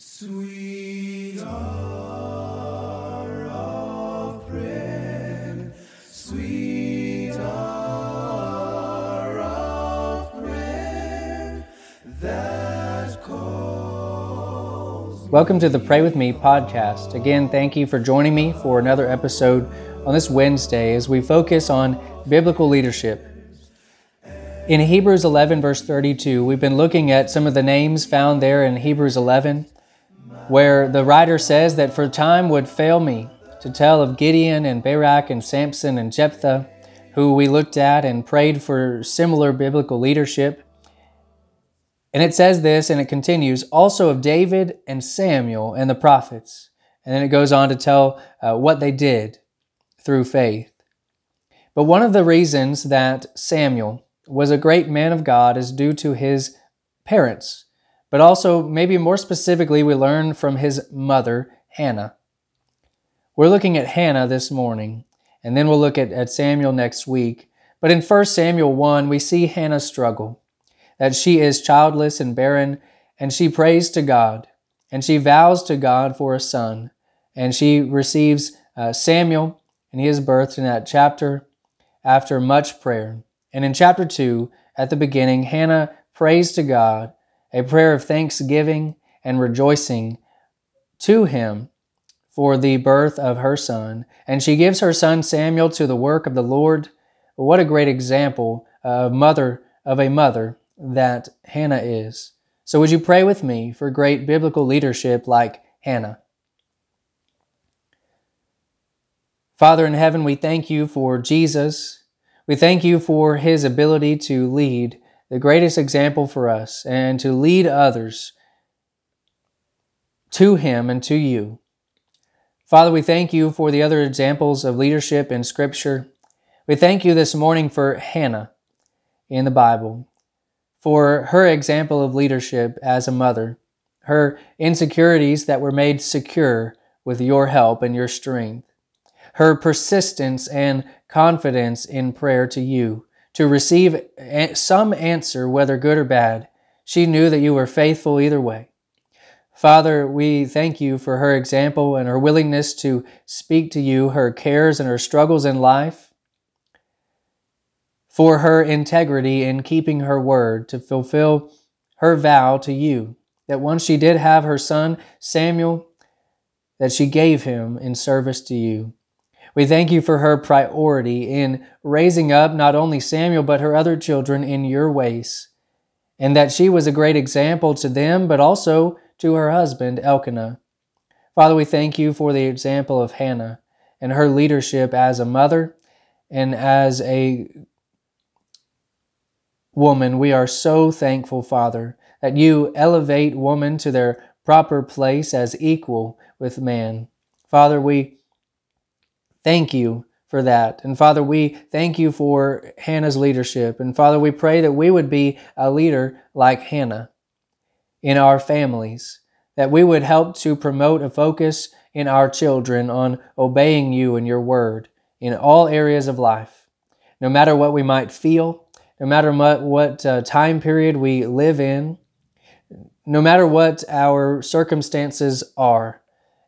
Sweet hour of prayer, sweet hour of prayer that calls. Welcome to the Pray With Me podcast. Again, thank you for joining me for another episode on this Wednesday as we focus on biblical leadership. In Hebrews 11, verse 32, we've been looking at some of the names found there in Hebrews 11 where the writer says that for time would fail me to tell of Gideon and Barak and Samson and Jephthah, who we looked at and prayed for similar biblical leadership. And it says this, and it continues also of David and Samuel and the prophets. And then it goes on to tell uh, what they did through faith. But one of the reasons that Samuel was a great man of God is due to his parents. But also, maybe more specifically, we learn from his mother, Hannah. We're looking at Hannah this morning, and then we'll look at, at Samuel next week. But in 1 Samuel 1, we see Hannah's struggle that she is childless and barren, and she prays to God, and she vows to God for a son, and she receives uh, Samuel, and he is birthed in that chapter after much prayer. And in chapter 2, at the beginning, Hannah prays to God a prayer of thanksgiving and rejoicing to him for the birth of her son. And she gives her son Samuel to the work of the Lord. What a great example of mother of a mother that Hannah is. So would you pray with me for great biblical leadership like Hannah? Father in heaven, we thank you for Jesus. We thank you for his ability to lead the greatest example for us and to lead others to Him and to you. Father, we thank you for the other examples of leadership in Scripture. We thank you this morning for Hannah in the Bible, for her example of leadership as a mother, her insecurities that were made secure with your help and your strength, her persistence and confidence in prayer to you to receive some answer, whether good or bad. She knew that you were faithful either way. Father, we thank you for her example and her willingness to speak to you, her cares and her struggles in life, for her integrity in keeping her word to fulfill her vow to you, that once she did have her son Samuel, that she gave him in service to you. We thank you for her priority in raising up not only Samuel, but her other children in your ways, and that she was a great example to them, but also to her husband, Elkanah. Father, we thank you for the example of Hannah and her leadership as a mother and as a woman. We are so thankful, Father, that you elevate woman to their proper place as equal with man. Father, we Thank you for that. And Father, we thank you for Hannah's leadership. And Father, we pray that we would be a leader like Hannah in our families, that we would help to promote a focus in our children on obeying you and your word in all areas of life. No matter what we might feel, no matter what, what uh, time period we live in, no matter what our circumstances are,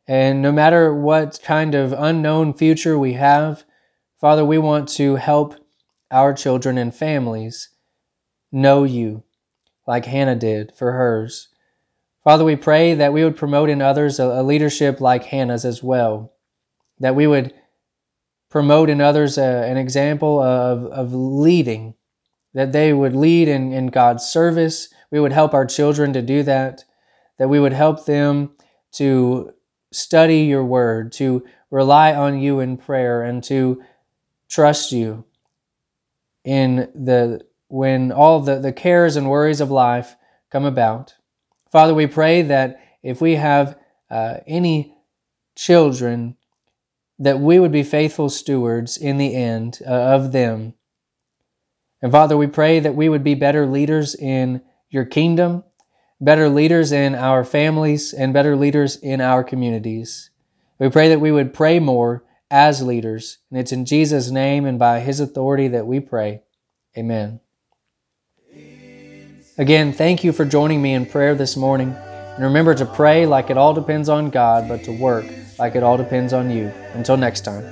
and no matter what kind of unknown future we have, Father, we want to help our children and families know you like Hannah did for hers. Father, we pray that we would promote in others a, leadership like Hannah's as well, that we would promote in others a, an example of, of leading, that they would lead in, in God's service. We would help our children to do that, that we would help them to study your word, to rely on you in prayer, and to trust you in the when all the, the cares and worries of life come about. Father, we pray that if we have uh, any children, that we would be faithful stewards in the end uh, of them. And Father, we pray that we would be better leaders in your kingdom better leaders in our families, and better leaders in our communities. We pray that we would pray more as leaders. And it's in Jesus' name and by His authority that we pray. Amen. Again, thank you for joining me in prayer this morning. And remember to pray like it all depends on God, but to work like it all depends on you. Until next time.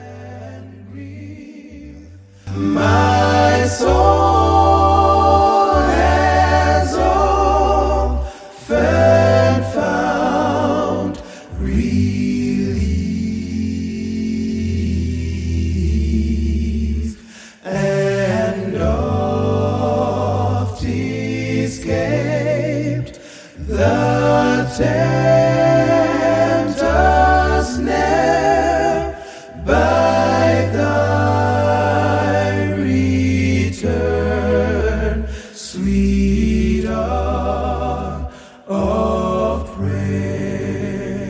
The terror.